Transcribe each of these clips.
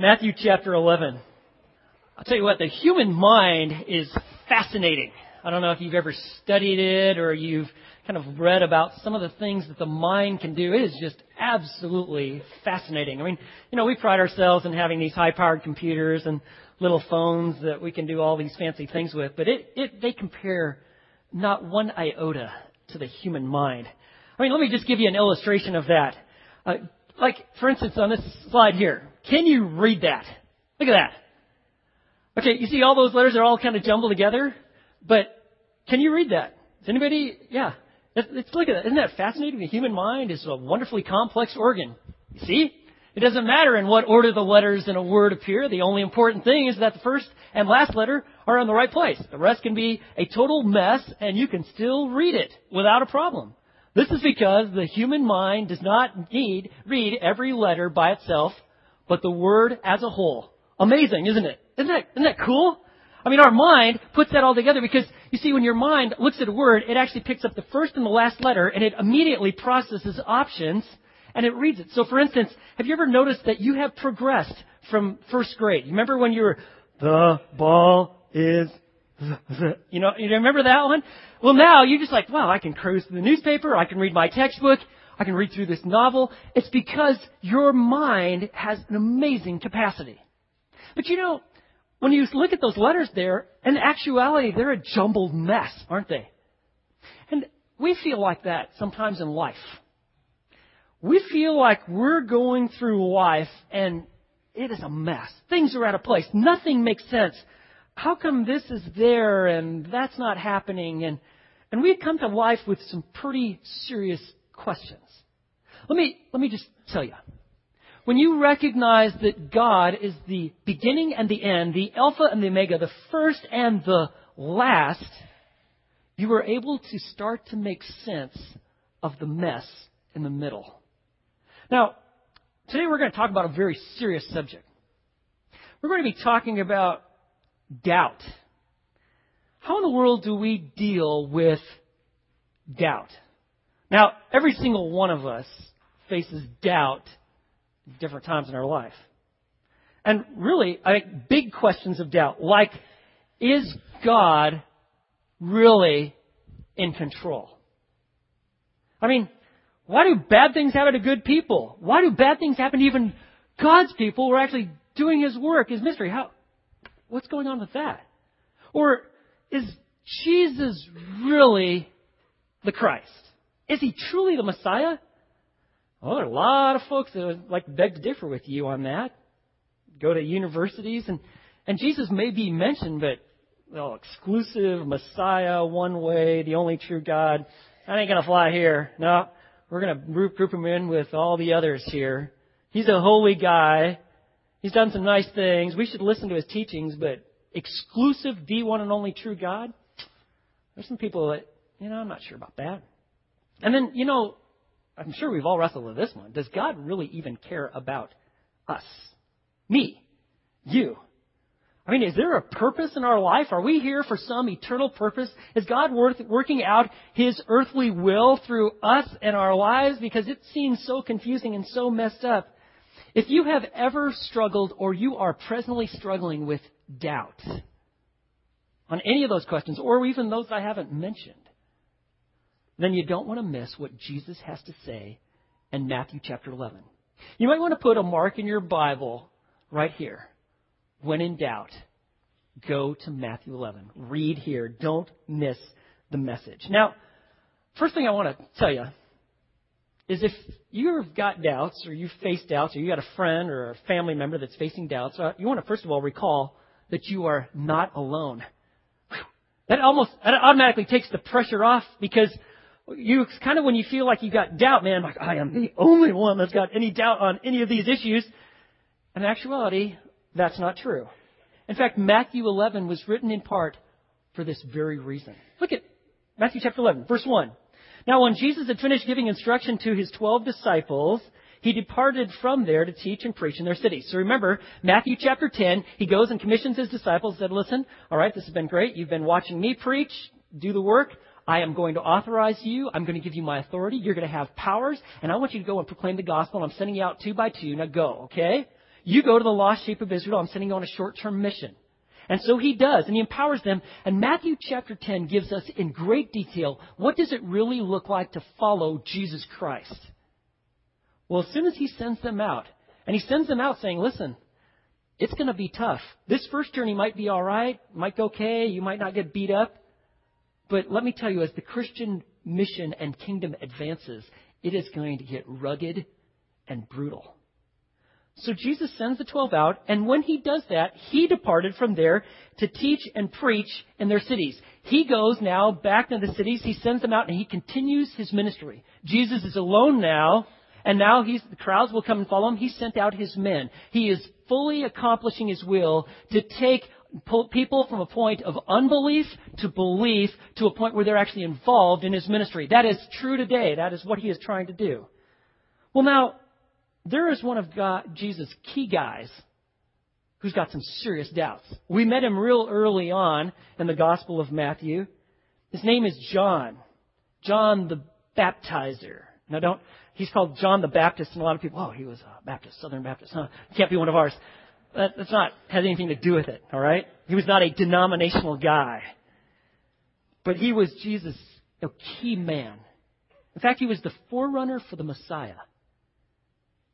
Matthew chapter 11. I'll tell you what, the human mind is fascinating. I don't know if you've ever studied it or you've kind of read about some of the things that the mind can do. It is just absolutely fascinating. I mean, you know, we pride ourselves in having these high powered computers and little phones that we can do all these fancy things with, but it, it, they compare not one iota to the human mind. I mean, let me just give you an illustration of that. Uh, like, for instance, on this slide here, can you read that? Look at that. Okay, you see all those letters are all kind of jumbled together, but can you read that? Is anybody? Yeah. Let's, look at that. Isn't that fascinating? The human mind is a wonderfully complex organ. You see? It doesn't matter in what order the letters in a word appear. The only important thing is that the first and last letter are in the right place. The rest can be a total mess and you can still read it without a problem. This is because the human mind does not need read every letter by itself, but the word as a whole. Amazing, isn't it? Isn't that, isn't that cool? I mean, our mind puts that all together because, you see, when your mind looks at a word, it actually picks up the first and the last letter and it immediately processes options and it reads it. So for instance, have you ever noticed that you have progressed from first grade? You remember when you were, the ball is, you know, you remember that one? Well now you're just like, wow, I can cruise through the newspaper, I can read my textbook, I can read through this novel. It's because your mind has an amazing capacity. But you know, when you look at those letters there, in actuality, they're a jumbled mess, aren't they? And we feel like that sometimes in life we feel like we're going through life and it is a mess. Things are out of place. Nothing makes sense. How come this is there and that's not happening? And, and we come to life with some pretty serious questions. Let me, let me just tell you. When you recognize that God is the beginning and the end, the Alpha and the Omega, the first and the last, you are able to start to make sense of the mess in the middle. Now, today we're going to talk about a very serious subject. We're going to be talking about doubt. How in the world do we deal with doubt? Now, every single one of us faces doubt at different times in our life. And really, I think big questions of doubt, like, is God really in control? I mean, why do bad things happen to good people? Why do bad things happen to even God's people who are actually doing His work, His mystery? How, what's going on with that? Or is Jesus really the Christ? Is He truly the Messiah? Well, there are a lot of folks that would like beg to differ with you on that. Go to universities and, and Jesus may be mentioned, but well, exclusive Messiah, one way, the only true God. That ain't gonna fly here. No, we're to group, group him in with all the others here. He's a holy guy. He's done some nice things. We should listen to his teachings, but exclusive, the one and only true God? There's some people that, you know, I'm not sure about that. And then, you know, I'm sure we've all wrestled with this one. Does God really even care about us? Me? You? I mean, is there a purpose in our life? Are we here for some eternal purpose? Is God worth, working out His earthly will through us and our lives? Because it seems so confusing and so messed up. If you have ever struggled or you are presently struggling with doubt on any of those questions, or even those I haven't mentioned, then you don't want to miss what Jesus has to say in Matthew chapter 11. You might want to put a mark in your Bible right here when in doubt, go to Matthew 11. Read here. Don't miss the message. Now, first thing I want to tell you is if you've got doubts or you've faced doubts or you got a friend or a family member that's facing doubts, uh, you want to first of all recall that you are not alone. That almost that automatically takes the pressure off because you kind of when you feel like you've got doubt, man, like I am the only one that's got any doubt on any of these issues. In actuality, that's not true. In fact, Matthew 11 was written in part for this very reason. Look at Matthew chapter 11, verse 1. Now, when Jesus had finished giving instruction to his 12 disciples, he departed from there to teach and preach in their cities. So remember, Matthew chapter 10, he goes and commissions his disciples, said, listen, alright, this has been great. You've been watching me preach, do the work. I am going to authorize you. I'm going to give you my authority. You're going to have powers. And I want you to go and proclaim the gospel. I'm sending you out two by two. Now go, okay? You go to the lost sheep of Israel. I'm sending you on a short-term mission. And so he does, and he empowers them. And Matthew chapter 10 gives us in great detail what does it really look like to follow Jesus Christ. Well, as soon as he sends them out, and he sends them out saying, listen, it's going to be tough. This first journey might be all right, might go okay, you might not get beat up. But let me tell you, as the Christian mission and kingdom advances, it is going to get rugged and brutal. So Jesus sends the twelve out, and when he does that, he departed from there to teach and preach in their cities. He goes now back to the cities, he sends them out, and he continues his ministry. Jesus is alone now, and now he's, the crowds will come and follow him. He sent out his men. He is fully accomplishing his will to take people from a point of unbelief to belief to a point where they're actually involved in his ministry. That is true today. That is what he is trying to do. Well, now, there is one of God, Jesus' key guys who's got some serious doubts. We met him real early on in the Gospel of Matthew. His name is John. John the Baptizer. Now don't, he's called John the Baptist and a lot of people, oh, he was a Baptist, Southern Baptist. Huh? Can't be one of ours. That, that's not, has anything to do with it, alright? He was not a denominational guy. But he was Jesus' a key man. In fact, he was the forerunner for the Messiah.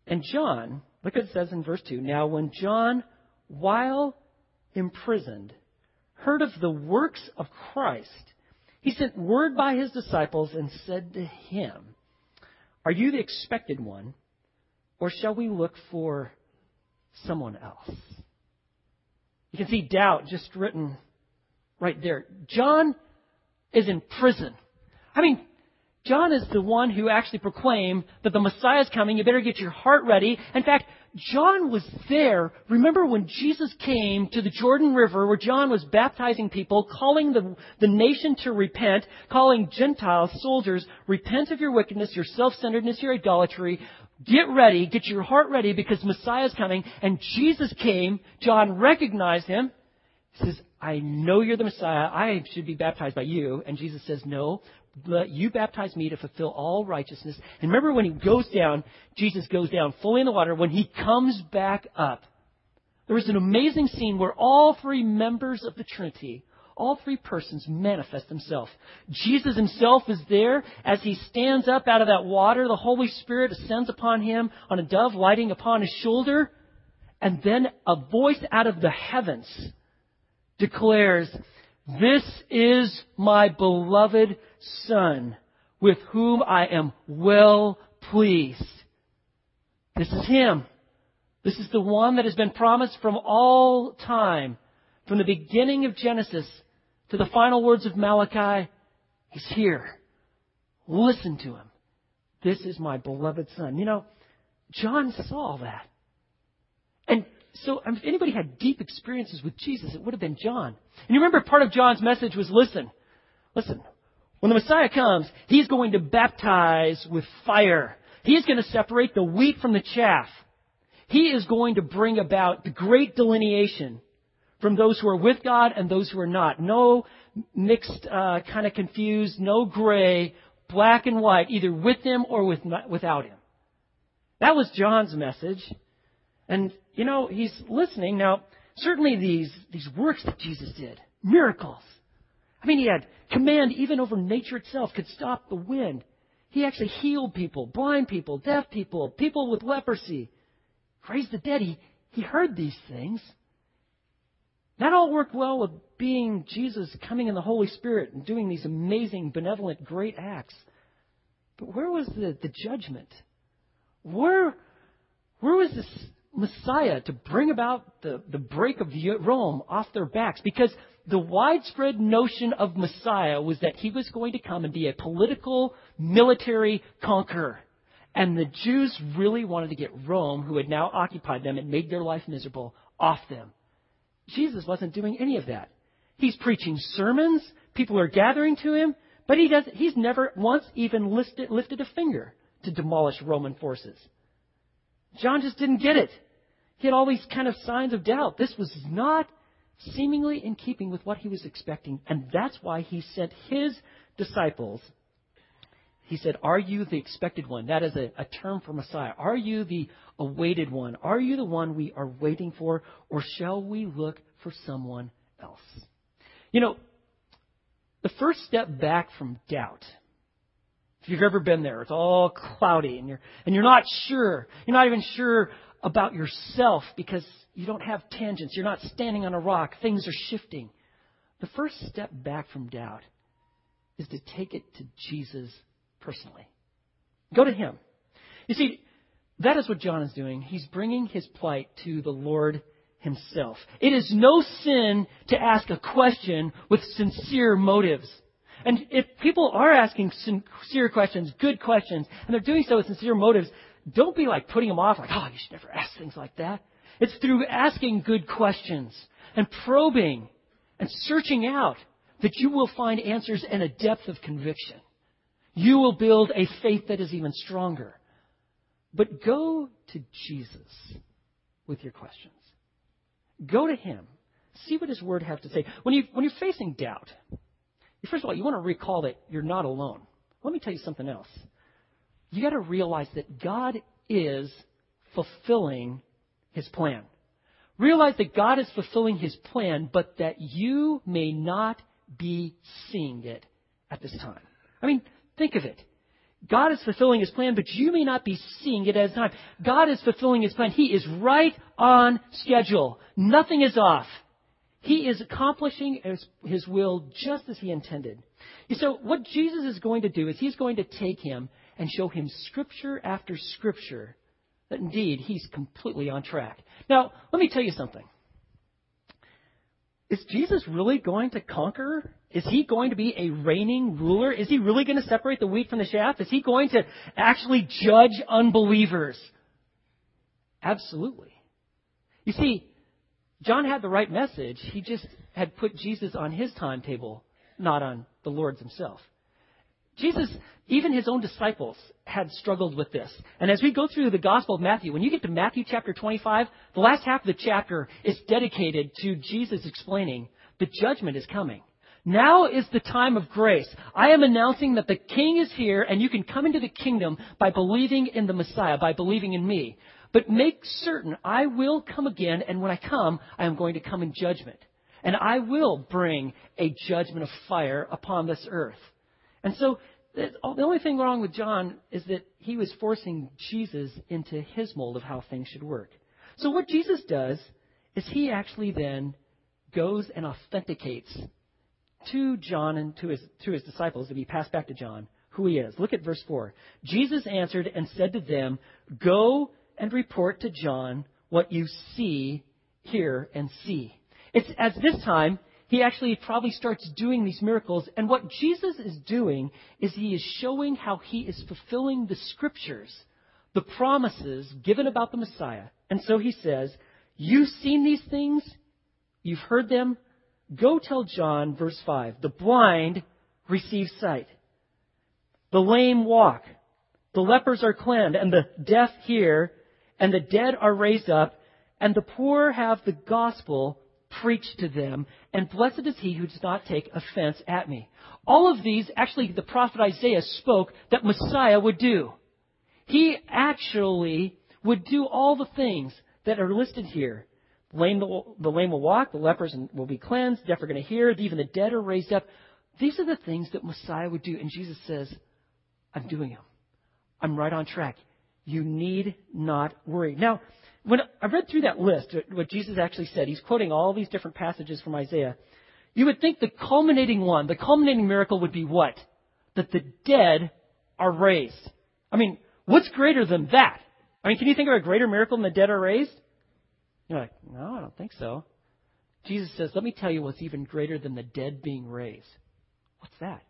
And John, look what it says in verse 2. Now, when John, while imprisoned, heard of the works of Christ, he sent word by his disciples and said to him, Are you the expected one, or shall we look for someone else? You can see doubt just written right there. John is in prison. I mean, John is the one who actually proclaimed that the Messiah is coming. You better get your heart ready. In fact, John was there. Remember when Jesus came to the Jordan River where John was baptizing people, calling the, the nation to repent, calling Gentile soldiers, repent of your wickedness, your self-centeredness, your idolatry. Get ready, get your heart ready because Messiah is coming. And Jesus came. John recognized him. He says, I know you're the Messiah. I should be baptized by you. And Jesus says, No, but you baptize me to fulfill all righteousness. And remember when he goes down, Jesus goes down fully in the water. When he comes back up, there is an amazing scene where all three members of the Trinity, all three persons manifest themselves. Jesus himself is there as he stands up out of that water. The Holy Spirit ascends upon him on a dove lighting upon his shoulder. And then a voice out of the heavens declares, This is my beloved Son, with whom I am well pleased. This is Him. This is the one that has been promised from all time, from the beginning of Genesis to the final words of Malachi. He's here. Listen to Him. This is my beloved Son. You know, John saw that. And so if anybody had deep experiences with Jesus, it would have been John. And you remember part of John's message was listen, listen, when the Messiah comes, He's going to baptize with fire. He's going to separate the wheat from the chaff. He is going to bring about the great delineation from those who are with God and those who are not. No mixed, uh, kind of confused, no gray, black and white, either with Him or with, without Him. That was John's message. And, you know, he's listening. Now, certainly these, these works that Jesus did, miracles. I mean, he had command even over nature itself, could stop the wind. He actually healed people, blind people, deaf people, people with leprosy, raised the dead. He, he heard these things. That all worked well with being Jesus coming in the Holy Spirit and doing these amazing, benevolent, great acts. But where was the, the judgment? Where, where was this Messiah to bring about the, the break of Rome off their backs because the widespread notion of Messiah was that he was going to come and be a political, military conqueror. And the Jews really wanted to get Rome, who had now occupied them and made their life miserable, off them. Jesus wasn't doing any of that. He's preaching sermons, people are gathering to him, but he does, he's never once even listed, lifted a finger to demolish Roman forces. John just didn't get it. He had all these kind of signs of doubt. This was not seemingly in keeping with what he was expecting, and that's why he sent his disciples He said, Are you the expected one? That is a, a term for Messiah. Are you the awaited one? Are you the one we are waiting for? Or shall we look for someone else? You know, the first step back from doubt. If you've ever been there, it's all cloudy and you're, and you're not sure. You're not even sure about yourself because you don't have tangents. You're not standing on a rock. Things are shifting. The first step back from doubt is to take it to Jesus personally. Go to Him. You see, that is what John is doing. He's bringing his plight to the Lord Himself. It is no sin to ask a question with sincere motives. And if people are asking sincere questions, good questions, and they're doing so with sincere motives, don't be like putting them off, like, oh, you should never ask things like that. It's through asking good questions and probing and searching out that you will find answers and a depth of conviction. You will build a faith that is even stronger. But go to Jesus with your questions. Go to Him. See what His Word has to say. When, you, when you're facing doubt, first of all, you want to recall that you're not alone. Let me tell you something else. You got to realize that God is fulfilling His plan. Realize that God is fulfilling His plan, but that you may not be seeing it at this time. I mean, think of it. God is fulfilling His plan, but you may not be seeing it at time. God is fulfilling His plan. He is right on schedule. Nothing is off. He is accomplishing his, his will just as He intended. So what Jesus is going to do is He's going to take him and show him Scripture after Scripture that indeed He's completely on track. Now, let me tell you something. Is Jesus really going to conquer is he going to be a reigning ruler? Is he really going to separate the wheat from the chaff? Is he going to actually judge unbelievers? Absolutely. You see, John had the right message. He just had put Jesus on his timetable, not on the Lord's himself. Jesus, even his own disciples, had struggled with this. And as we go through the Gospel of Matthew, when you get to Matthew chapter 25, the last half of the chapter is dedicated to Jesus explaining the judgment is coming. Now is the time of grace. I am announcing that the King is here and you can come into the kingdom by believing in the Messiah, by believing in me. But make certain I will come again and when I come, I am going to come in judgment. And I will bring a judgment of fire upon this earth. And so the only thing wrong with John is that he was forcing Jesus into his mold of how things should work. So what Jesus does is he actually then goes and authenticates to John and to his, to his disciples to be passed back to John who he is. Look at verse 4. Jesus answered and said to them, Go and report to John what you see, hear, and see. It's at this time he actually probably starts doing these miracles. And what Jesus is doing is he is showing how he is fulfilling the scriptures, the promises given about the Messiah. And so he says, You've seen these things, you've heard them, Go tell John, verse 5, the blind receive sight, the lame walk, the lepers are cleansed, and the deaf hear, and the dead are raised up, and the poor have the gospel preached to them, and blessed is he who does not take offense at me. All of these, actually, the prophet Isaiah spoke that Messiah would do. He actually would do all the things that are listed here. Lame, the lame will walk, the lepers will be cleansed, deaf are going to hear, even the dead are raised up. These are the things that Messiah would do. And Jesus says, I'm doing them. I'm right on track. You need not worry. Now, when I read through that list, uh, what Jesus actually said, he's quoting all these different passages from Isaiah. You would think the culminating one, the culminating miracle would be what? That the dead are raised. I mean, what's greater than that? I mean, can you think of a greater miracle than the dead are raised? You're like, no, I don't think so. Jesus says, let me tell you what's even greater than the dead being raised. What's that?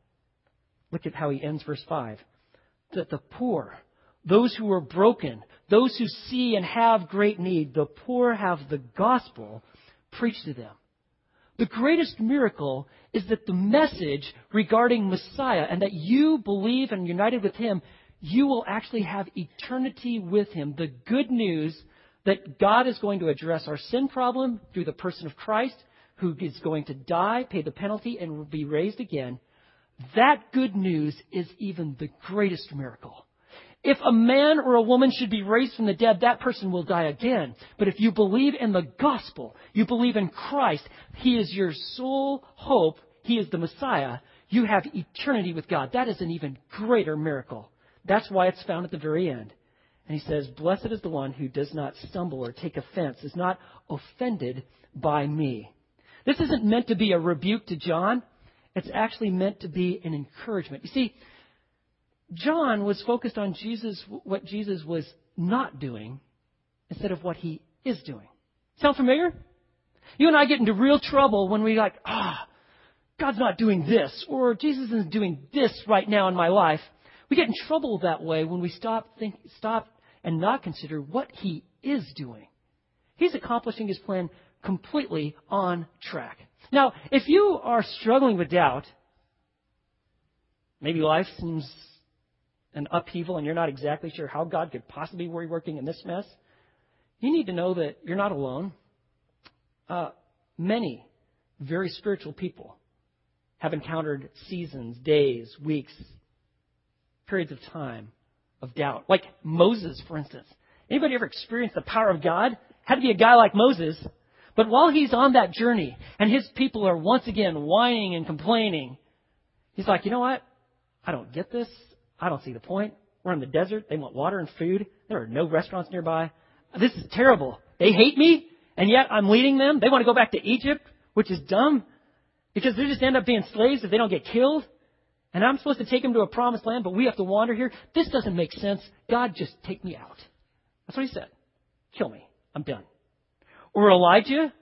Look at how he ends verse 5. That the poor, those who are broken, those who see and have great need, the poor have the gospel preached to them. The greatest miracle is that the message regarding Messiah and that you believe and united with Him, you will actually have eternity with Him. The good news that God is going to address our sin problem through the person of Christ, who is going to die, pay the penalty, and be raised again. that good news is even the greatest miracle. If a man or a woman should be raised from the dead, that person will die again. But if you believe in the gospel, you believe in Christ, He is your sole hope, He is the Messiah, you have eternity with God. That is an even greater miracle. That's why it's found at the very end. And he says, Blessed is the one who does not stumble or take offense, is not offended by me. This isn't meant to be a rebuke to John. It's actually meant to be an encouragement. You see, John was focused on Jesus, what Jesus was not doing, instead of what he is doing. Sound familiar? You and I get into real trouble when we like, ah, God's not doing this, or Jesus isn't doing this right now in my life. We get in trouble that way when we stop think, stop and not consider what he is doing. He's accomplishing his plan completely on track. Now, if you are struggling with doubt, maybe life seems an upheaval and you're not exactly sure how God could possibly be working in this mess, you need to know that you're not alone. Uh, many very spiritual people have encountered seasons, days, weeks, periods of time of doubt. Like Moses, for instance. Anybody ever experienced the power of God? Had to be a guy like Moses. But while he's on that journey and his people are once again whining and complaining, he's like, you know what? I don't get this. I don't see the point. We're in the desert. They want water and food. There are no restaurants nearby. This is terrible. They hate me, and yet I'm leading them. They want to go back to Egypt, which is dumb because they just end up being slaves if they don't get killed. And I'm supposed to take him to a promised land, but we have to wander here. This doesn't make sense. God, just take me out. That's what he said. Kill me. I'm done. Or Elijah,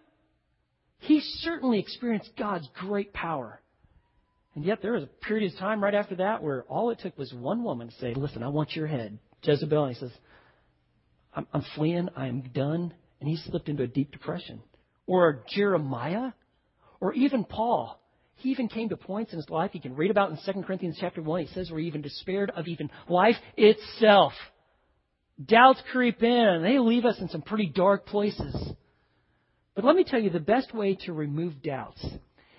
he certainly experienced God's great power. And yet there was a period of time right after that where all it took was one woman to say, Listen, I want your head. Jezebel. And he says, I'm, I'm fleeing. I'm done. And he slipped into a deep depression. Or Jeremiah, or even Paul. He even came to points in his life you can read about in 2 Corinthians chapter 1. He says where he even despaired of even life itself. Doubts creep in and they leave us in some pretty dark places. But let me tell you, the best way to remove doubts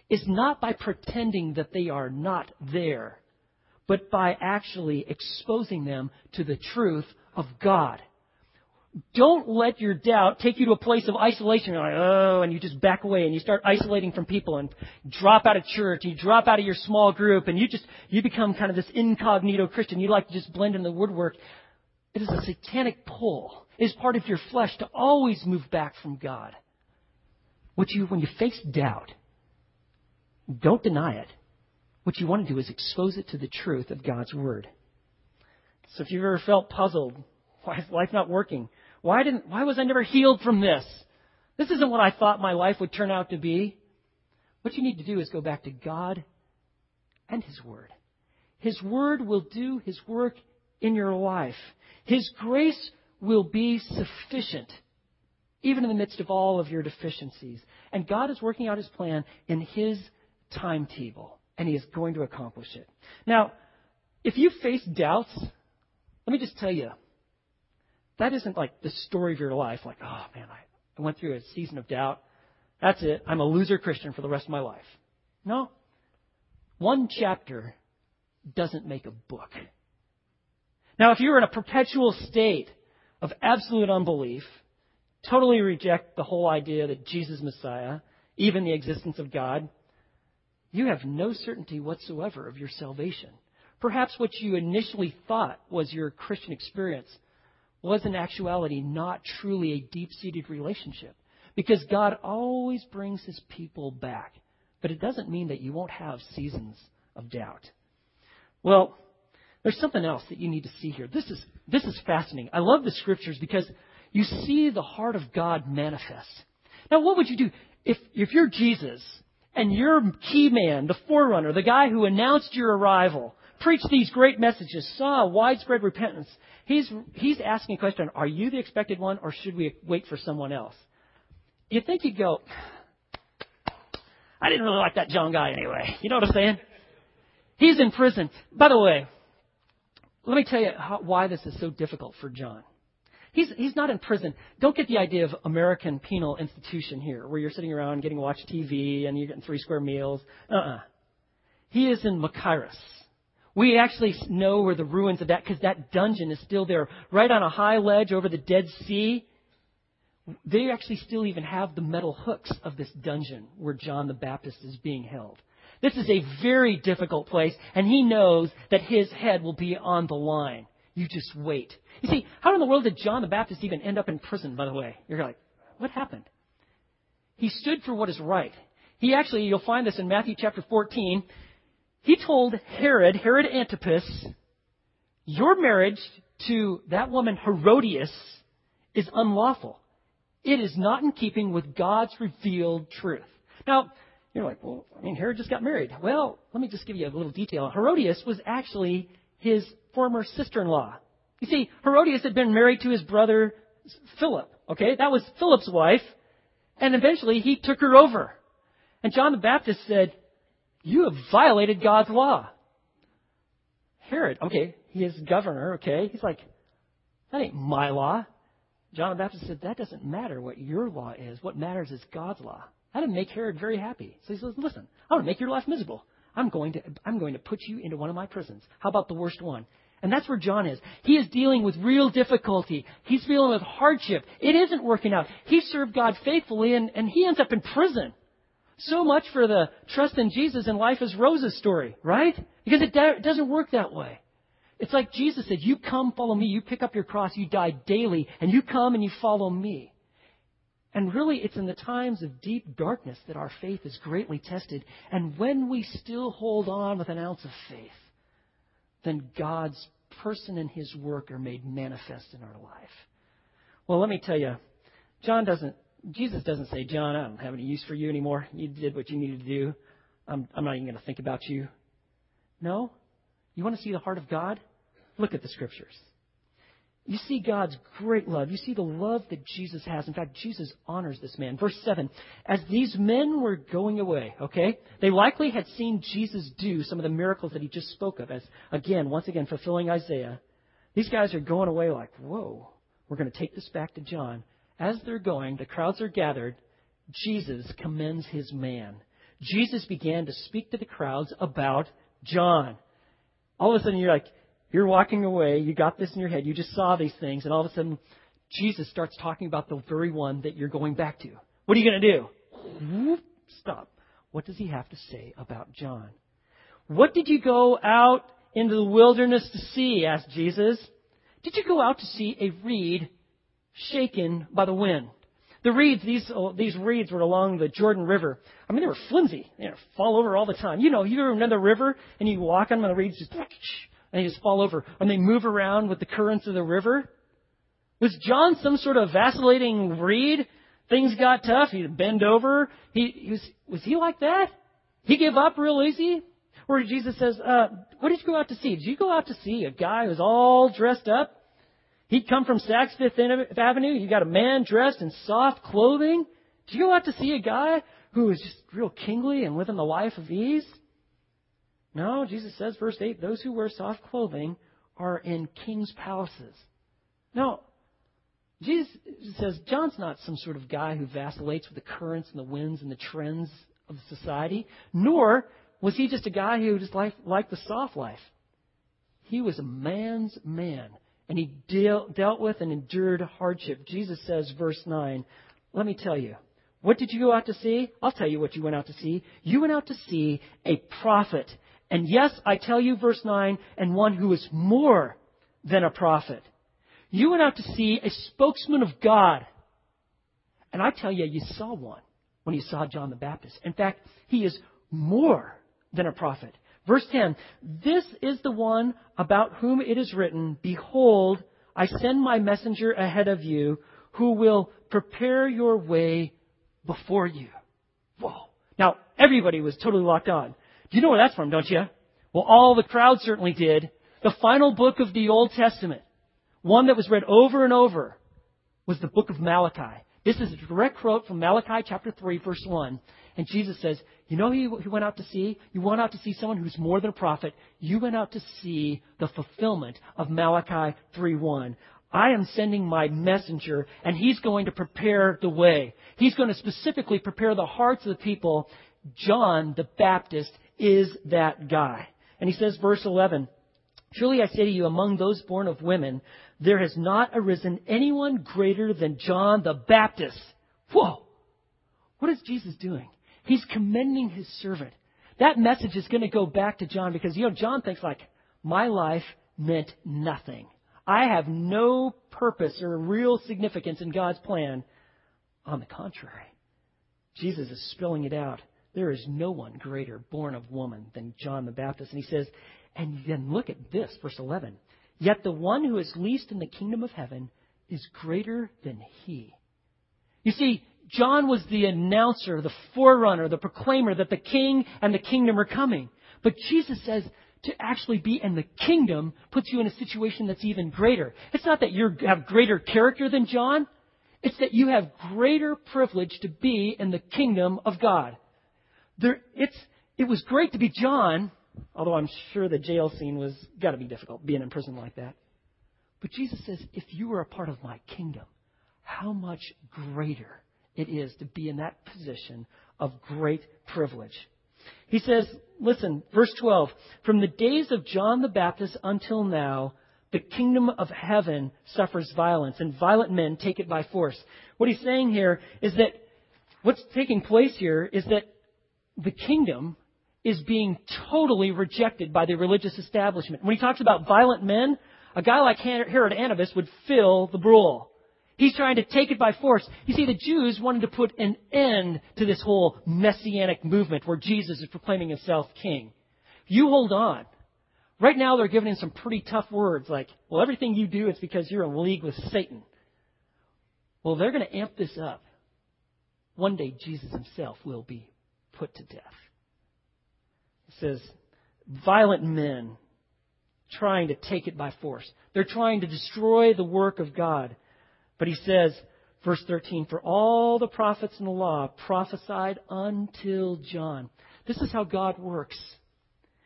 is not by pretending that they are not there, but by actually exposing them to the truth of God. Don't let your doubt take you to a place of isolation. You're like, oh, and you just back away and you start isolating from people and drop out of church. You drop out of your small group and you just, you become kind of this incognito Christian. You like to just blend in the woodwork. It is a satanic pull. It is part of your flesh to always move back from God. What you, when you face doubt, don't deny it. What you want to do is expose it to the truth of God's Word. So if you've ever felt puzzled, why is life not working? Why didn't, why was I never healed from this? This isn't what I thought my life would turn out to be. What you need to do is go back to God and His Word. His Word will do His work in your life. His grace will be sufficient even in the midst of all of your deficiencies. And God is working out His plan in His timetable, and He is going to accomplish it. Now, if you face doubts, let me just tell you, that isn't like the story of your life, like, oh man, I, I went through a season of doubt. That's it. I'm a loser Christian for the rest of my life. No. One chapter doesn't make a book. Now, if you're in a perpetual state of absolute unbelief, totally reject the whole idea that Jesus is Messiah, even the existence of God, you have no certainty whatsoever of your salvation. Perhaps what you initially thought was your Christian experience was in actuality not truly a deep seated relationship. Because God always brings his people back. But it doesn't mean that you won't have seasons of doubt. Well, there's something else that you need to see here. This is, this is fascinating. I love the scriptures because you see the heart of God manifest. Now, what would you do if, if you're Jesus and your key man, the forerunner, the guy who announced your arrival, preached these great messages, saw widespread repentance? He's, he's asking a question Are you the expected one, or should we wait for someone else? You think you'd go, I didn't really like that John guy anyway. You know what I'm saying? He's in prison. By the way, let me tell you how, why this is so difficult for John. He's, he's not in prison. Don't get the idea of American penal institution here, where you're sitting around getting watch TV and you're getting three square meals. Uh-uh. He is in Machaerus. We actually know where the ruins of that, because that dungeon is still there, right on a high ledge over the Dead Sea. They actually still even have the metal hooks of this dungeon where John the Baptist is being held. This is a very difficult place, and he knows that his head will be on the line. You just wait. You see, how in the world did John the Baptist even end up in prison, by the way? You're like, what happened? He stood for what is right. He actually, you'll find this in Matthew chapter 14. He told Herod, Herod Antipas, your marriage to that woman Herodias is unlawful. It is not in keeping with God's revealed truth. Now, you're like, well, I mean, Herod just got married. Well, let me just give you a little detail. Herodias was actually his former sister-in-law. You see, Herodias had been married to his brother Philip. Okay, that was Philip's wife, and eventually he took her over. And John the Baptist said, "You have violated God's law." Herod, okay, he is governor. Okay, he's like, "That ain't my law." John the Baptist said, "That doesn't matter what your law is. What matters is God's law." That didn't make Herod very happy. So he says, "Listen, I want to make your life miserable. I'm going to, I'm going to put you into one of my prisons. How about the worst one? And that's where John is. He is dealing with real difficulty. He's dealing with hardship. It isn't working out. He served God faithfully and, and he ends up in prison. So much for the trust in Jesus and life as Rose's story, right? Because it, it doesn't work that way. It's like Jesus said, you come follow me, you pick up your cross, you die daily, and you come and you follow me. And really, it's in the times of deep darkness that our faith is greatly tested. And when we still hold on with an ounce of faith, then God's person and His work are made manifest in our life. Well, let me tell you, John doesn't, Jesus doesn't say, John, I don't have any use for you anymore. You did what you needed to do. I'm, I'm not even going to think about you. No? You want to see the heart of God? Look at the scriptures. You see God's great love. You see the love that Jesus has. In fact, Jesus honors this man. Verse 7 As these men were going away, okay, they likely had seen Jesus do some of the miracles that he just spoke of, as again, once again, fulfilling Isaiah. These guys are going away like, whoa, we're going to take this back to John. As they're going, the crowds are gathered. Jesus commends his man. Jesus began to speak to the crowds about John. All of a sudden, you're like, you're walking away, you got this in your head, you just saw these things, and all of a sudden, Jesus starts talking about the very one that you're going back to. What are you going to do? Stop. What does he have to say about John? What did you go out into the wilderness to see? asked Jesus. Did you go out to see a reed shaken by the wind? The reeds, these, these reeds were along the Jordan River. I mean, they were flimsy. They fall over all the time. You know, you ever remember the river and you walk on them and the reeds just and they just fall over. And they move around with the currents of the river. Was John some sort of vacillating reed? Things got tough. He'd bend over. He, he was, was he like that? He gave up real easy? Or Jesus says, uh, what did you go out to see? Did you go out to see a guy who's all dressed up? He'd come from Saks Fifth Avenue. You got a man dressed in soft clothing. Did you go out to see a guy who was just real kingly and living the life of ease? No, Jesus says, verse 8, those who wear soft clothing are in king's palaces. No, Jesus says John's not some sort of guy who vacillates with the currents and the winds and the trends of society, nor was he just a guy who just liked the soft life. He was a man's man, and he deal, dealt with and endured hardship. Jesus says, verse 9, let me tell you, what did you go out to see? I'll tell you what you went out to see. You went out to see a prophet and yes, I tell you, verse 9, and one who is more than a prophet. You went out to see a spokesman of God. And I tell you, you saw one when you saw John the Baptist. In fact, he is more than a prophet. Verse 10 This is the one about whom it is written, Behold, I send my messenger ahead of you who will prepare your way before you. Whoa. Now, everybody was totally locked on. Do you know where that's from, don't you? Well, all the crowd certainly did. The final book of the Old Testament, one that was read over and over, was the book of Malachi. This is a direct quote from Malachi chapter 3, verse 1. And Jesus says, You know who you went out to see? You went out to see someone who's more than a prophet. You went out to see the fulfillment of Malachi 3 1. I am sending my messenger, and he's going to prepare the way. He's going to specifically prepare the hearts of the people John the Baptist is that guy. And he says, verse 11, Truly I say to you, among those born of women, there has not arisen anyone greater than John the Baptist. Whoa! What is Jesus doing? He's commending his servant. That message is going to go back to John because, you know, John thinks like, my life meant nothing. I have no purpose or real significance in God's plan. On the contrary, Jesus is spilling it out. There is no one greater born of woman than John the Baptist. And he says, and then look at this, verse 11. Yet the one who is least in the kingdom of heaven is greater than he. You see, John was the announcer, the forerunner, the proclaimer that the king and the kingdom are coming. But Jesus says to actually be in the kingdom puts you in a situation that's even greater. It's not that you have greater character than John. It's that you have greater privilege to be in the kingdom of God. There, it was great to be John, although I'm sure the jail scene was got to be difficult being in prison like that. But Jesus says, if you were a part of my kingdom, how much greater it is to be in that position of great privilege. He says, listen, verse 12, from the days of John the Baptist until now, the kingdom of heaven suffers violence, and violent men take it by force. What he's saying here is that what's taking place here is that the kingdom is being totally rejected by the religious establishment. When he talks about violent men, a guy like Herod Antipas would fill the role. He's trying to take it by force. You see, the Jews wanted to put an end to this whole messianic movement where Jesus is proclaiming himself king. You hold on. Right now, they're giving him some pretty tough words like, well, everything you do is because you're in league with Satan. Well, they're going to amp this up. One day, Jesus himself will be put to death. It says, violent men trying to take it by force. They're trying to destroy the work of God. But he says, verse 13, for all the prophets in the law prophesied until John. This is how God works.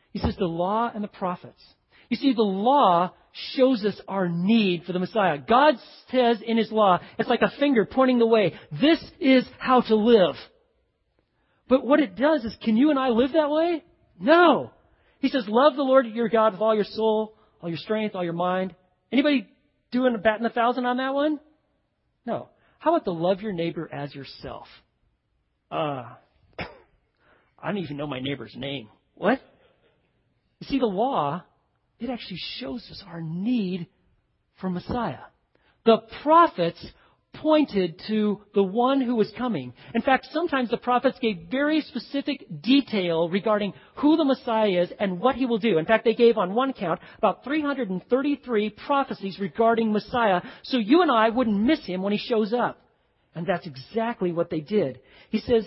He says the law and the prophets. You see, the law shows us our need for the Messiah. God says in His law, it's like a finger pointing the way. This is how to live. But what it does is, can you and I live that way? No. He says, love the Lord your God with all your soul, all your strength, all your mind. Anybody doing a bat in a thousand on that one? No. How about to love your neighbor as yourself? Uh, I don't even know my neighbor's name. What? You see, the law, it actually shows us our need for Messiah. The prophets pointed to the one who was coming. In fact, sometimes the prophets gave very specific detail regarding who the Messiah is and what he will do. In fact, they gave on one count about 333 prophecies regarding Messiah, so you and I wouldn't miss him when he shows up. And that's exactly what they did. He says,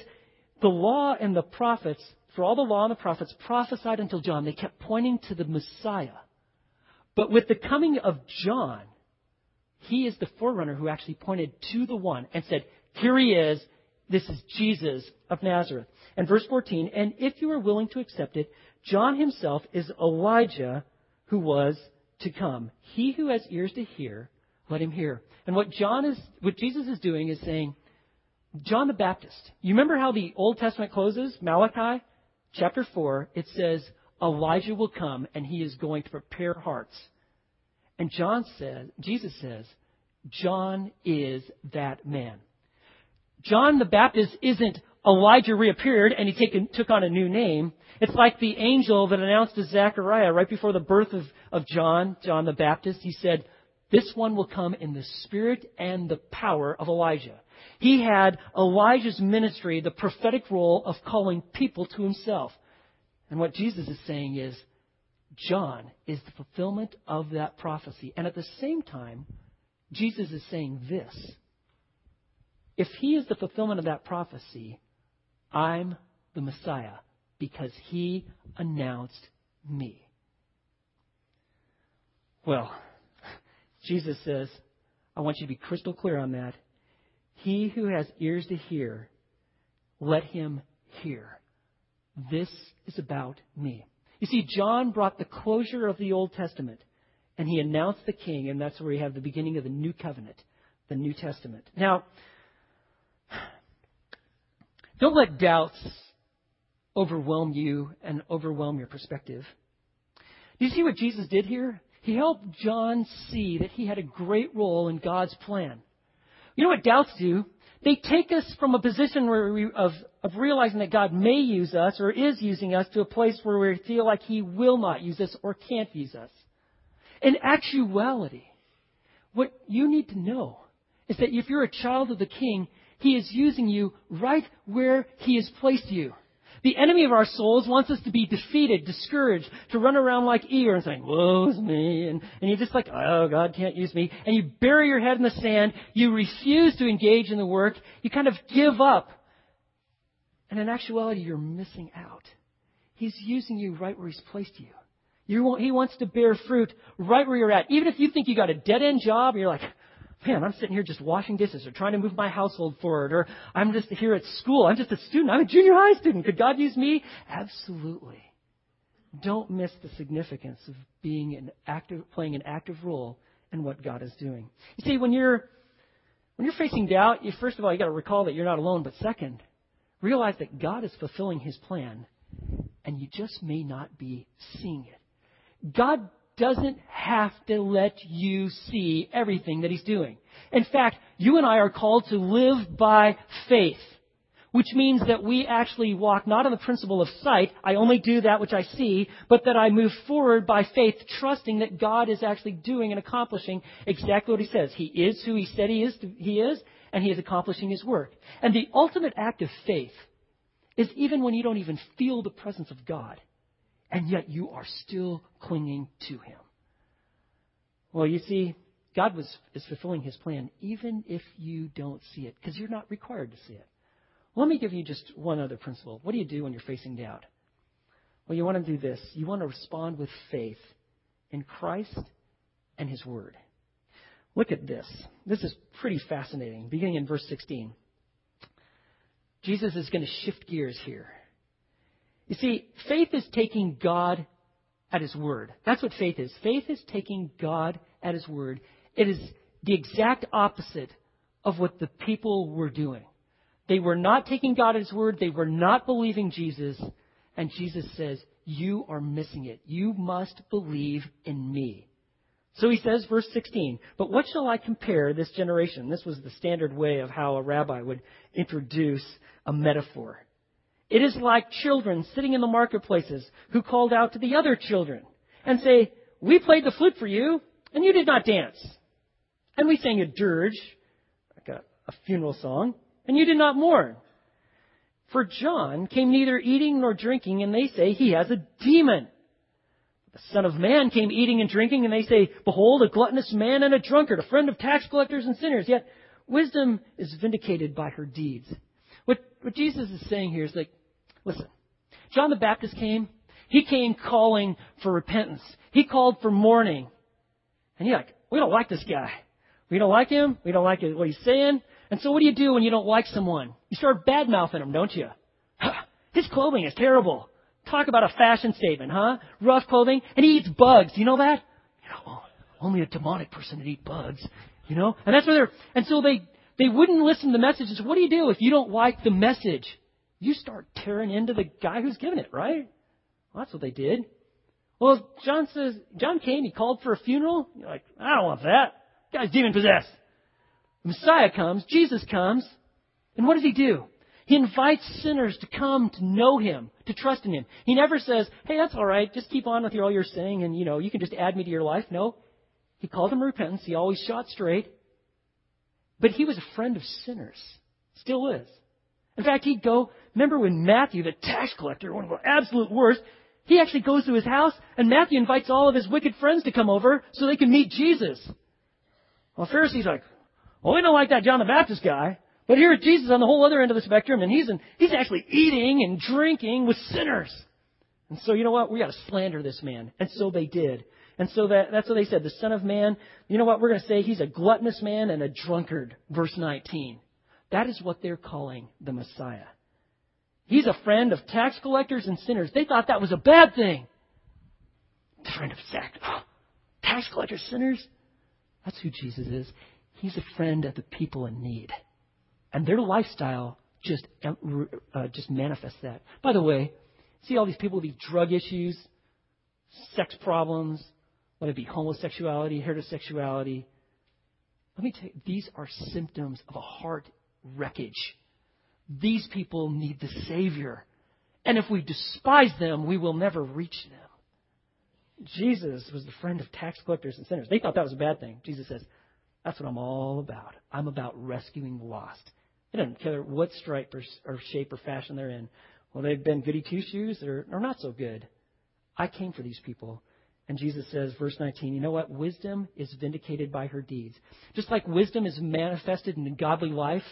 the law and the prophets, for all the law and the prophets prophesied until John, they kept pointing to the Messiah. But with the coming of John, he is the forerunner who actually pointed to the one and said, Here he is. This is Jesus of Nazareth. And verse 14, and if you are willing to accept it, John himself is Elijah who was to come. He who has ears to hear, let him hear. And what John is, what Jesus is doing is saying, John the Baptist. You remember how the Old Testament closes? Malachi chapter 4, it says, Elijah will come and he is going to prepare hearts. And John says, Jesus says, John is that man. John the Baptist isn't Elijah reappeared and he taken, took on a new name. It's like the angel that announced to Zechariah right before the birth of, of John, John the Baptist. He said, this one will come in the spirit and the power of Elijah. He had Elijah's ministry, the prophetic role of calling people to himself. And what Jesus is saying is, John is the fulfillment of that prophecy. And at the same time, Jesus is saying this If he is the fulfillment of that prophecy, I'm the Messiah because he announced me. Well, Jesus says, I want you to be crystal clear on that. He who has ears to hear, let him hear. This is about me. You see, John brought the closure of the Old Testament, and he announced the king, and that's where we have the beginning of the new covenant, the New Testament. Now, don't let doubts overwhelm you and overwhelm your perspective. Do you see what Jesus did here? He helped John see that he had a great role in God's plan. You know what doubts do? They take us from a position we, of, of realizing that God may use us or is using us to a place where we feel like He will not use us or can't use us. In actuality, what you need to know is that if you're a child of the King, He is using you right where He has placed you. The enemy of our souls wants us to be defeated, discouraged, to run around like Eeyore and saying, woe's me, and, and you're just like, oh, God can't use me, and you bury your head in the sand, you refuse to engage in the work, you kind of give up. And in actuality, you're missing out. He's using you right where He's placed you. you want, he wants to bear fruit right where you're at. Even if you think you got a dead end job, you're like, man, I'm sitting here just washing dishes or trying to move my household forward, or I'm just here at school. I'm just a student. I'm a junior high student. Could God use me? Absolutely. Don't miss the significance of being an active, playing an active role in what God is doing. You see, when you're when you're facing doubt, you first of all you got to recall that you're not alone, but second, realize that God is fulfilling His plan, and you just may not be seeing it. God doesn't have to let you see everything that He's doing. In fact, you and I are called to live by faith, which means that we actually walk not on the principle of sight, I only do that which I see, but that I move forward by faith, trusting that God is actually doing and accomplishing exactly what He says. He is who He said He is, He is, and He is accomplishing His work. And the ultimate act of faith is even when you don't even feel the presence of God and yet you are still clinging to Him. Well, you see, God was, is fulfilling His plan even if you don't see it, because you're not required to see it. Let me give you just one other principle. What do you do when you're facing doubt? Well, you want to do this. You want to respond with faith in Christ and His Word. Look at this. This is pretty fascinating. Beginning in verse 16. Jesus is going to shift gears here. You see, faith is taking God at His word. That's what faith is. Faith is taking God at His word. It is the exact opposite of what the people were doing. They were not taking God at His word. They were not believing Jesus. And Jesus says, You are missing it. You must believe in me. So he says, verse 16, But what shall I compare this generation? This was the standard way of how a rabbi would introduce a metaphor. It is like children sitting in the marketplaces who called out to the other children and say, We played the flute for you, and you did not dance. And we sang a dirge, like a, a funeral song, and you did not mourn. For John came neither eating nor drinking, and they say he has a demon. The Son of Man came eating and drinking, and they say, Behold, a gluttonous man and a drunkard, a friend of tax collectors and sinners. Yet wisdom is vindicated by her deeds. What, what Jesus is saying here is like, Listen, John the Baptist came. He came calling for repentance. He called for mourning. And you're like, we don't like this guy. We don't like him. We don't like what he's saying. And so what do you do when you don't like someone? You start bad mouthing him, don't you? His clothing is terrible. Talk about a fashion statement, huh? Rough clothing. And he eats bugs. You know that? You know, oh, only a demonic person would eat bugs. You know? And that's where they're, and so they, they wouldn't listen to the message. So what do you do if you don't like the message? You start tearing into the guy who's giving it, right? Well, that's what they did. Well, John says, John came, he called for a funeral. You're like, I don't want that. Guy's demon possessed. Messiah comes, Jesus comes, and what does he do? He invites sinners to come to know him, to trust in him. He never says, hey, that's all right, just keep on with your, all your sinning and, you know, you can just add me to your life. No. He called them repentance. He always shot straight. But he was a friend of sinners. Still is. In fact, he'd go, remember when Matthew, the tax collector, one of the absolute worst, he actually goes to his house and Matthew invites all of his wicked friends to come over so they can meet Jesus. Well, Pharisees like, well, we don't like that John the Baptist guy. But here's Jesus on the whole other end of the spectrum, and he's in, he's actually eating and drinking with sinners. And so you know what? We got to slander this man. And so they did. And so that, that's what they said. The Son of Man, you know what? We're going to say he's a gluttonous man and a drunkard. Verse 19. That is what they're calling the Messiah. He's a friend of tax collectors and sinners. They thought that was a bad thing. Friend of oh, tax collectors, sinners. That's who Jesus is. He's a friend of the people in need. And their lifestyle just, uh, just manifests that. By the way, see all these people with these drug issues, sex problems, whether it be homosexuality, heterosexuality. Let me tell you, these are symptoms of a heart wreckage. These people need the Savior. And if we despise them, we will never reach them. Jesus was the friend of tax collectors and sinners. They thought that was a bad thing. Jesus says, That's what I'm all about. I'm about rescuing the lost. It doesn't care what stripe or, or shape or fashion they're in. Well, they've been goody two shoes or, or not so good. I came for these people. And Jesus says, verse 19, you know what? Wisdom is vindicated by her deeds. Just like wisdom is manifested in godly life,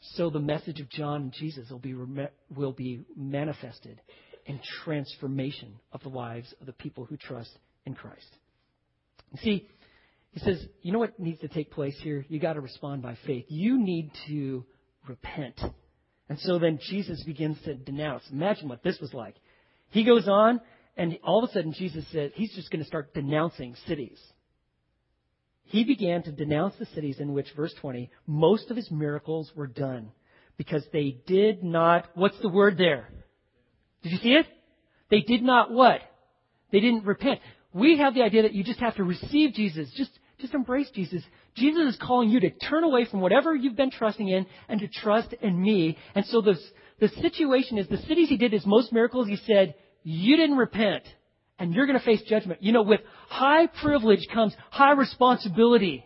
so the message of John and Jesus will be, will be manifested in transformation of the lives of the people who trust in Christ. You see, he says, you know what needs to take place here? You got to respond by faith. You need to repent. And so then Jesus begins to denounce. Imagine what this was like. He goes on, and all of a sudden Jesus says he's just going to start denouncing cities. He began to denounce the cities in which, verse 20, most of his miracles were done because they did not, what's the word there? Did you see it? They did not what? They didn't repent. We have the idea that you just have to receive Jesus. Just, just embrace Jesus. Jesus is calling you to turn away from whatever you've been trusting in and to trust in me. And so the, the situation is the cities he did his most miracles, he said, you didn't repent and you're going to face judgment. You know, with high privilege comes high responsibility.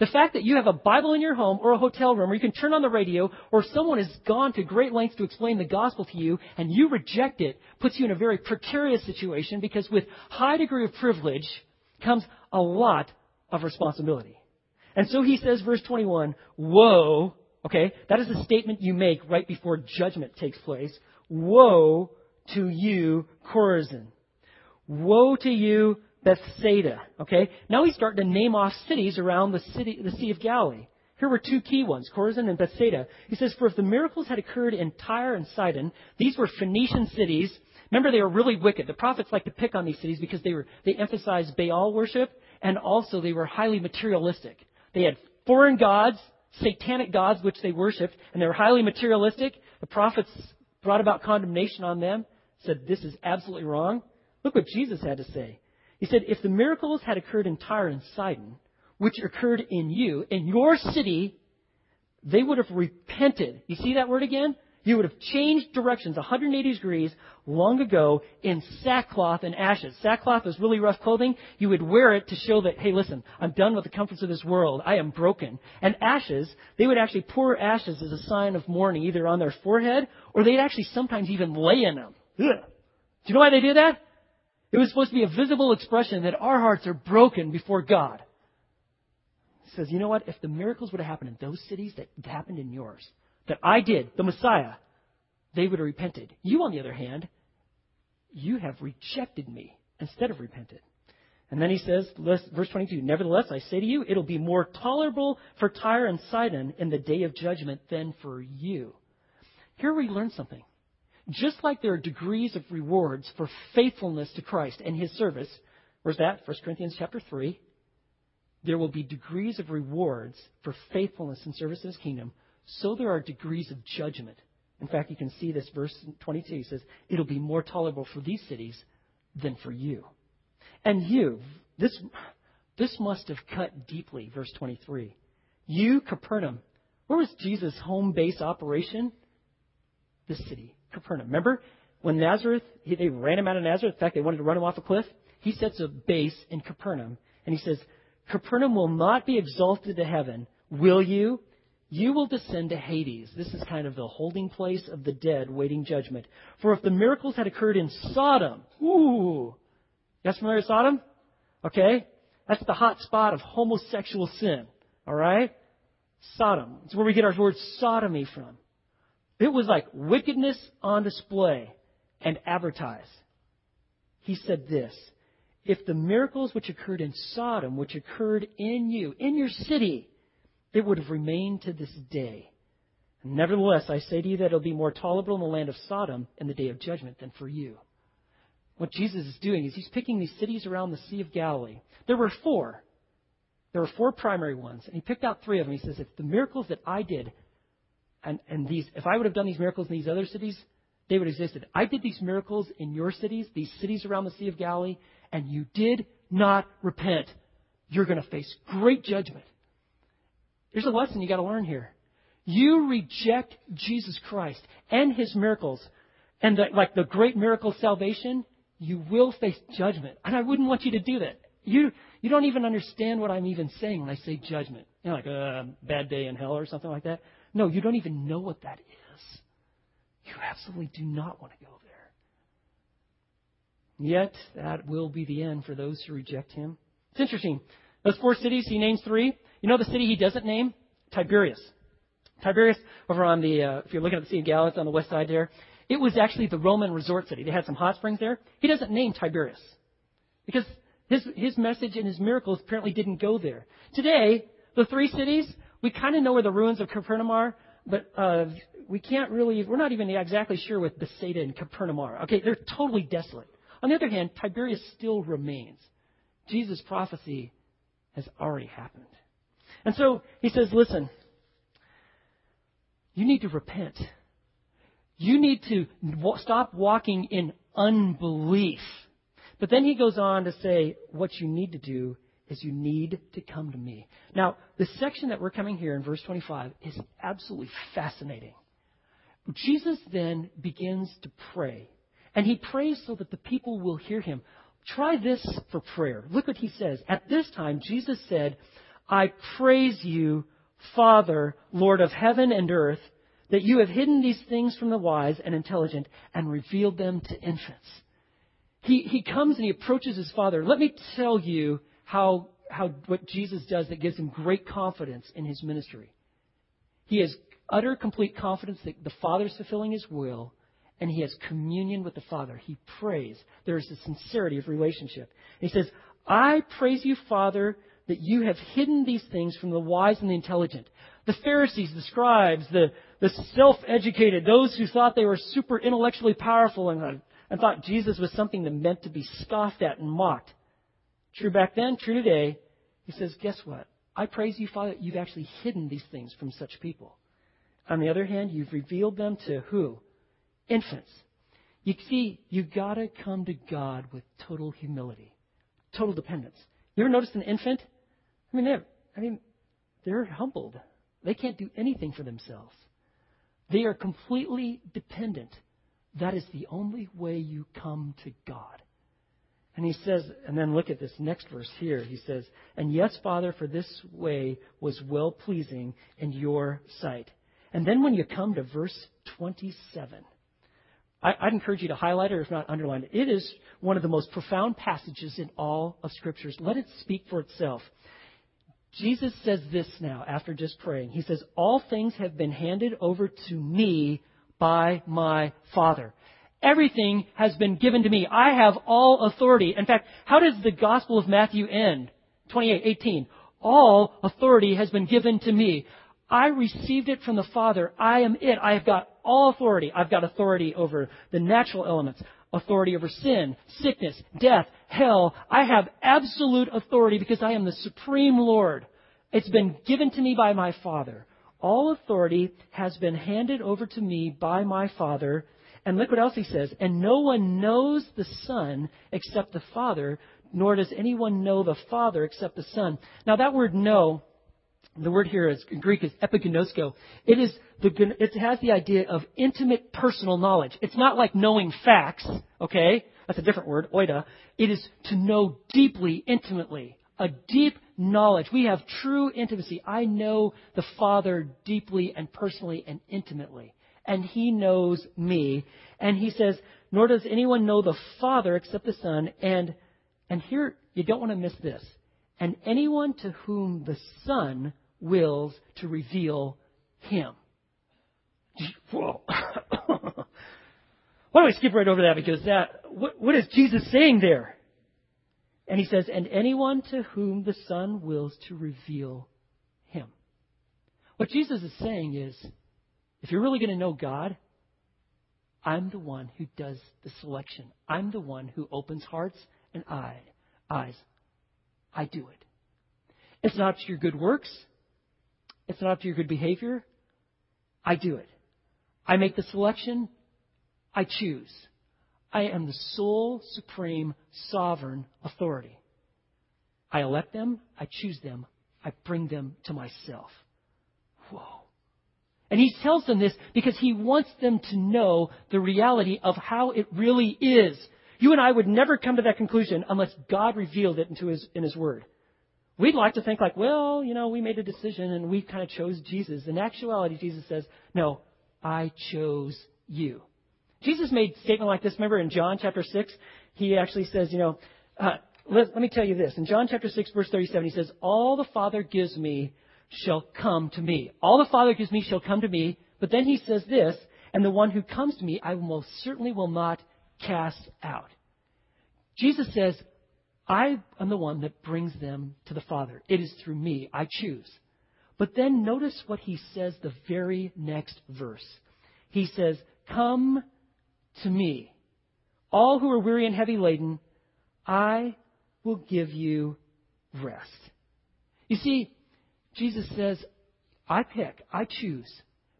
The fact that you have a Bible in your home or a hotel room or you can turn on the radio or someone has gone to great lengths to explain the gospel to you and you reject it puts you in a very precarious situation because with high degree of privilege comes a lot of responsibility. And so he says, verse 21, woe, okay, that is a statement you make right before judgment takes place. Woe to you, Chorazin. Woe to you, Bethsaida. Okay? Now he's starting to name off cities around the city, the Sea of Galilee. Here were two key ones, Chorazin and Bethsaida. He says, For if the miracles had occurred in Tyre and Sidon, these were Phoenician cities. Remember, they were really wicked. The prophets like to pick on these cities because they were they emphasized Baal worship, and also they were highly materialistic. They had foreign gods, satanic gods, which they worshipped, and they were highly materialistic. The prophets brought about condemnation on them, said, This is absolutely wrong. Look what Jesus had to say. He said, If the miracles had occurred in Tyre and Sidon, which occurred in you, in your city, they would have repented. You see that word again? You would have changed directions 180 degrees long ago in sackcloth and ashes. Sackcloth was really rough clothing. You would wear it to show that, hey, listen, I'm done with the comforts of this world. I am broken. And ashes, they would actually pour ashes as a sign of mourning, either on their forehead or they'd actually sometimes even lay in them. Ugh. Do you know why they did that? It was supposed to be a visible expression that our hearts are broken before God. He says, you know what? If the miracles would have happened in those cities that happened in yours, that I did, the Messiah, they would have repented. You, on the other hand, you have rejected me instead of repented. And then he says, verse 22, Nevertheless, I say to you, it'll be more tolerable for Tyre and Sidon in the day of judgment than for you. Here we learn something. Just like there are degrees of rewards for faithfulness to Christ and his service, where's that? 1 Corinthians chapter 3. There will be degrees of rewards for faithfulness and service in his kingdom. So there are degrees of judgment. In fact, you can see this verse 22 says, It'll be more tolerable for these cities than for you. And you, this, this must have cut deeply, verse 23. You, Capernaum, where was Jesus' home base operation? This city. Capernaum. Remember when Nazareth, they ran him out of Nazareth? In fact, they wanted to run him off a cliff. He sets a base in Capernaum, and he says, Capernaum will not be exalted to heaven, will you? You will descend to Hades. This is kind of the holding place of the dead waiting judgment. For if the miracles had occurred in Sodom, ooh, guys familiar with Sodom? Okay? That's the hot spot of homosexual sin. All right? Sodom. It's where we get our word sodomy from. It was like wickedness on display and advertised. He said this If the miracles which occurred in Sodom, which occurred in you, in your city, it would have remained to this day. Nevertheless, I say to you that it'll be more tolerable in the land of Sodom in the day of judgment than for you. What Jesus is doing is he's picking these cities around the Sea of Galilee. There were four. There were four primary ones, and he picked out three of them. He says, If the miracles that I did and, and these, if I would have done these miracles in these other cities, they would have existed. I did these miracles in your cities, these cities around the Sea of Galilee, and you did not repent. You're going to face great judgment. There's a lesson you got to learn here. You reject Jesus Christ and his miracles, and the, like the great miracle of salvation, you will face judgment. And I wouldn't want you to do that. You, you don't even understand what I'm even saying when I say judgment. You know, like a bad day in hell or something like that. No, you don't even know what that is. You absolutely do not want to go there. Yet, that will be the end for those who reject him. It's interesting. Those four cities, he names three. You know the city he doesn't name? Tiberias. Tiberias, over on the, uh, if you're looking at the Sea of Galilee, on the west side there, it was actually the Roman resort city. They had some hot springs there. He doesn't name Tiberias because his, his message and his miracles apparently didn't go there. Today, the three cities, we kind of know where the ruins of Capernaum are, but uh, we can't really, we're not even exactly sure what Bethsaida and Capernaum are. Okay, they're totally desolate. On the other hand, Tiberias still remains. Jesus' prophecy has already happened. And so he says, listen, you need to repent. You need to stop walking in unbelief. But then he goes on to say, what you need to do is you need to come to me. Now, the section that we're coming here in verse 25 is absolutely fascinating. Jesus then begins to pray. And he prays so that the people will hear him. Try this for prayer. Look what he says. At this time, Jesus said, I praise you, Father, Lord of heaven and earth, that you have hidden these things from the wise and intelligent and revealed them to infants. He, he comes and he approaches his father. Let me tell you how, how what Jesus does that gives him great confidence in his ministry. He has utter, complete confidence that the Father is fulfilling his will, and he has communion with the Father. He prays. There is a sincerity of relationship. he says, I praise you, Father, that you have hidden these things from the wise and the intelligent. The Pharisees, the scribes, the, the self educated, those who thought they were super intellectually powerful and, and thought Jesus was something that meant to be scoffed at and mocked. True back then, true today. He says, Guess what? I praise you, Father, you've actually hidden these things from such people. On the other hand, you've revealed them to who? Infants. You see, you've got to come to God with total humility, total dependence. You ever noticed an infant? I mean, they're, I mean, they're humbled. They can't do anything for themselves. They are completely dependent. That is the only way you come to God. And he says, and then look at this next verse here. He says, And yes, Father, for this way was well pleasing in your sight. And then when you come to verse 27, I, would encourage you to highlight it or if not underline it. It is one of the most profound passages in all of Scriptures. Let it speak for itself. Jesus says this now after just praying. He says, All things have been handed over to me by my Father. Everything has been given to me. I have all authority. In fact, how does the Gospel of Matthew end? 28, 18. All authority has been given to me. I received it from the Father. I am it. I have got all authority. I've got authority over the natural elements authority over sin, sickness, death, hell. I have absolute authority because I am the supreme Lord. It's been given to me by my Father. All authority has been handed over to me by my Father. And look what else he says. And no one knows the Son except the Father, nor does anyone know the Father except the Son. Now that word know the word here is in Greek is epiginosko. It is the, it has the idea of intimate personal knowledge. It's not like knowing facts, okay? That's a different word, oida. It is to know deeply, intimately. A deep knowledge. We have true intimacy. I know the Father deeply and personally and intimately. And He knows me. And He says, nor does anyone know the Father except the Son. And, and here, you don't want to miss this. And anyone to whom the Son wills to reveal Him. Whoa. Why don't we skip right over that? Because that, what, what is Jesus saying there? And he says, and anyone to whom the Son wills to reveal Him. What Jesus is saying is, if you're really going to know God, I'm the one who does the selection. I'm the one who opens hearts and eyes. I do it. It's not up to your good works. It's not up to your good behavior. I do it. I make the selection. I choose. I am the sole, supreme, sovereign authority. I elect them. I choose them. I bring them to myself. And he tells them this because he wants them to know the reality of how it really is. You and I would never come to that conclusion unless God revealed it into his, in his word. We'd like to think like, well, you know, we made a decision and we kind of chose Jesus. In actuality, Jesus says, no, I chose you. Jesus made a statement like this, remember in John chapter 6? He actually says, you know, uh, let, let me tell you this. In John chapter 6 verse 37, he says, all the Father gives me shall come to me. All the Father gives me shall come to me. But then he says this, and the one who comes to me I most certainly will not cast out. Jesus says, I am the one that brings them to the Father. It is through me. I choose. But then notice what he says the very next verse. He says, Come to me, all who are weary and heavy laden, I will give you rest. You see, Jesus says, I pick, I choose.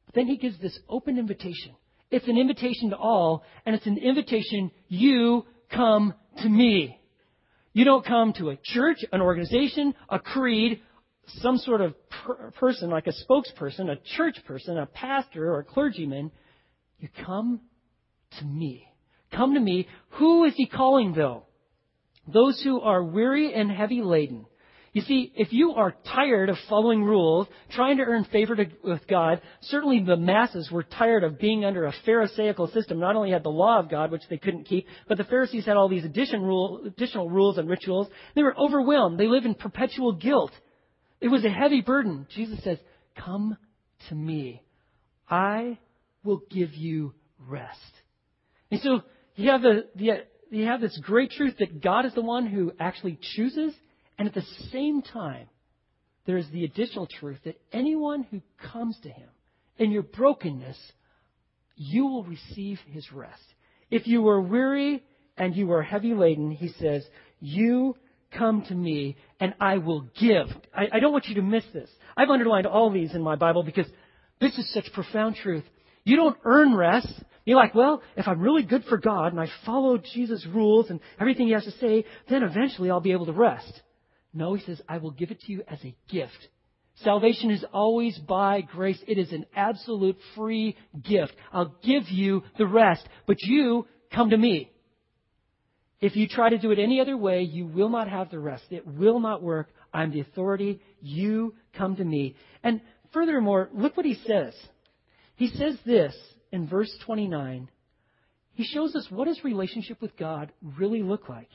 But then he gives this open invitation. It's an invitation to all, and it's an invitation, you come to me. You don't come to a church, an organization, a creed, some sort of per- person like a spokesperson, a church person, a pastor, or a clergyman. You come to me. Come to me. Who is he calling though? Those who are weary and heavy laden. You see, if you are tired of following rules, trying to earn favor to, with God, certainly the masses were tired of being under a Pharisaical system. Not only had the law of God, which they couldn't keep, but the Pharisees had all these additional, rule, additional rules and rituals. They were overwhelmed. They lived in perpetual guilt. It was a heavy burden. Jesus says, Come to me. I will give you rest. And so you have, the, the, you have this great truth that God is the one who actually chooses and at the same time, there is the additional truth that anyone who comes to Him in your brokenness, you will receive His rest. If you are weary and you are heavy laden, He says, you come to me and I will give. I, I don't want you to miss this. I've underlined all these in my Bible because this is such profound truth. You don't earn rest. You're like, well, if I'm really good for God and I follow Jesus' rules and everything He has to say, then eventually I'll be able to rest. No, he says, I will give it to you as a gift. Salvation is always by grace. It is an absolute free gift. I'll give you the rest, but you come to me. If you try to do it any other way, you will not have the rest. It will not work. I'm the authority. You come to me. And furthermore, look what he says. He says this in verse 29. He shows us what his relationship with God really look like.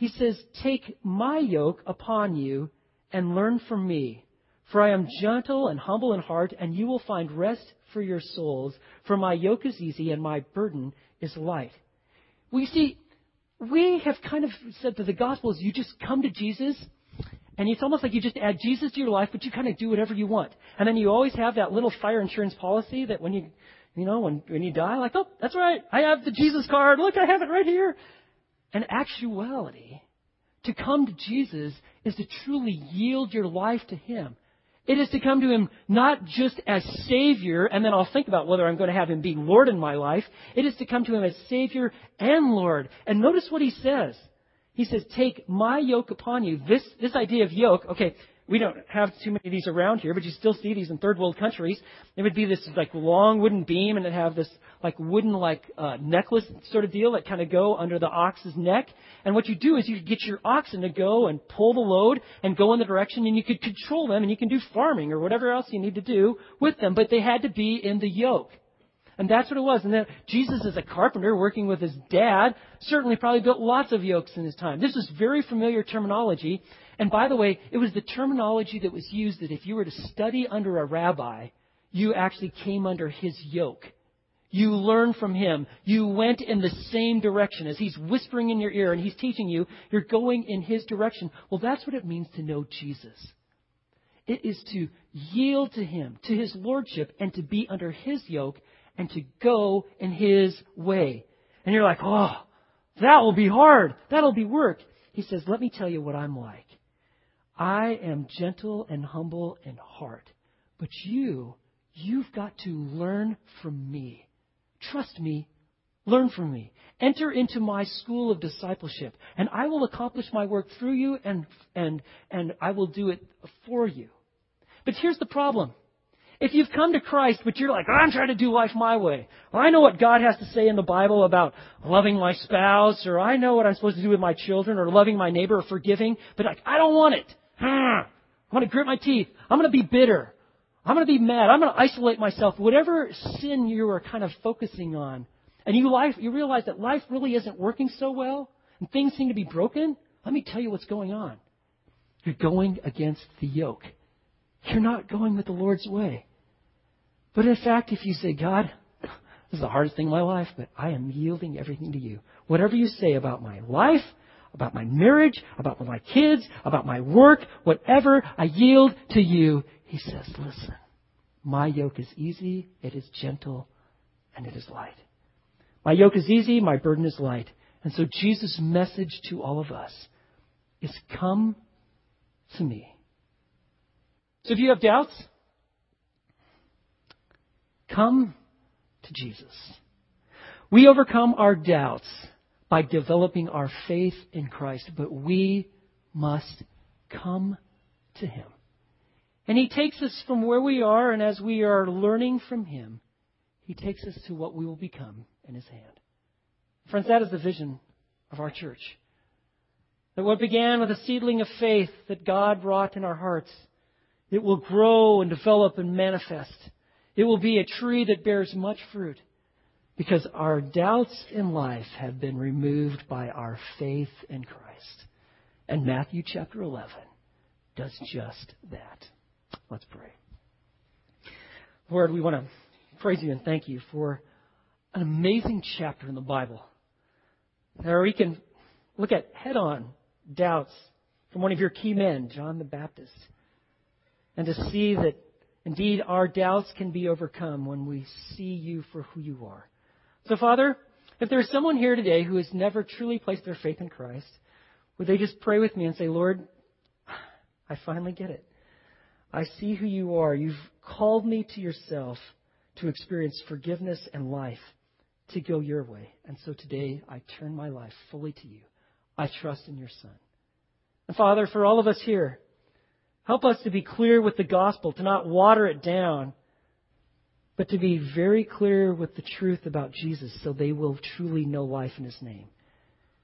He says, Take my yoke upon you and learn from me. For I am gentle and humble in heart, and you will find rest for your souls. For my yoke is easy and my burden is light. We see, we have kind of said that the gospel is you just come to Jesus, and it's almost like you just add Jesus to your life, but you kind of do whatever you want. And then you always have that little fire insurance policy that when you, you know, when, when you die, like, oh, that's right, I have the Jesus card. Look, I have it right here. And actuality, to come to Jesus is to truly yield your life to Him. It is to come to Him not just as Savior, and then I'll think about whether I'm going to have Him be Lord in my life. It is to come to Him as Savior and Lord. And notice what He says. He says, Take my yoke upon you. This, this idea of yoke, okay, we don't have too many of these around here, but you still see these in third world countries. It would be this like long wooden beam, and it'd have this like wooden like uh, necklace sort of deal that kind of go under the ox's neck. And what you do is you get your oxen to go and pull the load and go in the direction, and you could control them, and you can do farming or whatever else you need to do with them. But they had to be in the yoke. And that's what it was. And then Jesus, as a carpenter working with his dad, certainly probably built lots of yokes in his time. This is very familiar terminology. And by the way, it was the terminology that was used that if you were to study under a rabbi, you actually came under his yoke. You learned from him. You went in the same direction. As he's whispering in your ear and he's teaching you, you're going in his direction. Well, that's what it means to know Jesus. It is to yield to him, to his lordship, and to be under his yoke and to go in his way. And you're like, oh, that will be hard. That'll be work. He says, let me tell you what I'm like. I am gentle and humble in heart. But you, You've got to learn from me. Trust me. Learn from me. Enter into my school of discipleship, and I will accomplish my work through you, and, and, and I will do it for you. But here's the problem. If you've come to Christ, but you're like, oh, I'm trying to do life my way, or I know what God has to say in the Bible about loving my spouse, or I know what I'm supposed to do with my children, or loving my neighbor, or forgiving, but like, I don't want it. I'm going to grit my teeth. I'm going to be bitter. I'm going to be mad. I'm going to isolate myself. Whatever sin you are kind of focusing on, and you, life, you realize that life really isn't working so well, and things seem to be broken, let me tell you what's going on. You're going against the yoke. You're not going with the Lord's way. But in fact, if you say, God, this is the hardest thing in my life, but I am yielding everything to you. Whatever you say about my life, about my marriage, about my kids, about my work, whatever, I yield to you. He says, listen, my yoke is easy, it is gentle, and it is light. My yoke is easy, my burden is light. And so Jesus' message to all of us is come to me. So if you have doubts, come to Jesus. We overcome our doubts by developing our faith in Christ, but we must come to Him. And He takes us from where we are, and as we are learning from Him, He takes us to what we will become in His hand. Friends, that is the vision of our church. That what began with a seedling of faith that God wrought in our hearts, it will grow and develop and manifest. It will be a tree that bears much fruit because our doubts in life have been removed by our faith in Christ. And Matthew chapter 11 does just that. Let's pray. Lord, we want to praise you and thank you for an amazing chapter in the Bible where we can look at head on doubts from one of your key men, John the Baptist, and to see that indeed our doubts can be overcome when we see you for who you are. So, Father, if there's someone here today who has never truly placed their faith in Christ, would they just pray with me and say, Lord, I finally get it. I see who you are. You've called me to yourself to experience forgiveness and life, to go your way. And so today I turn my life fully to you. I trust in your Son. And Father, for all of us here, help us to be clear with the gospel, to not water it down, but to be very clear with the truth about Jesus so they will truly know life in His name.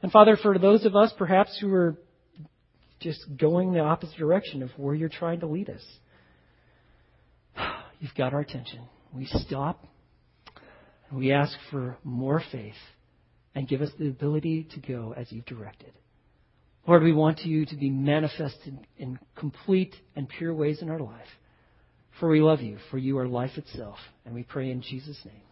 And Father, for those of us perhaps who are just going the opposite direction of where you're trying to lead us, you've got our attention. We stop and we ask for more faith and give us the ability to go as you've directed. Lord, we want you to be manifested in complete and pure ways in our life. For we love you, for you are life itself. And we pray in Jesus' name.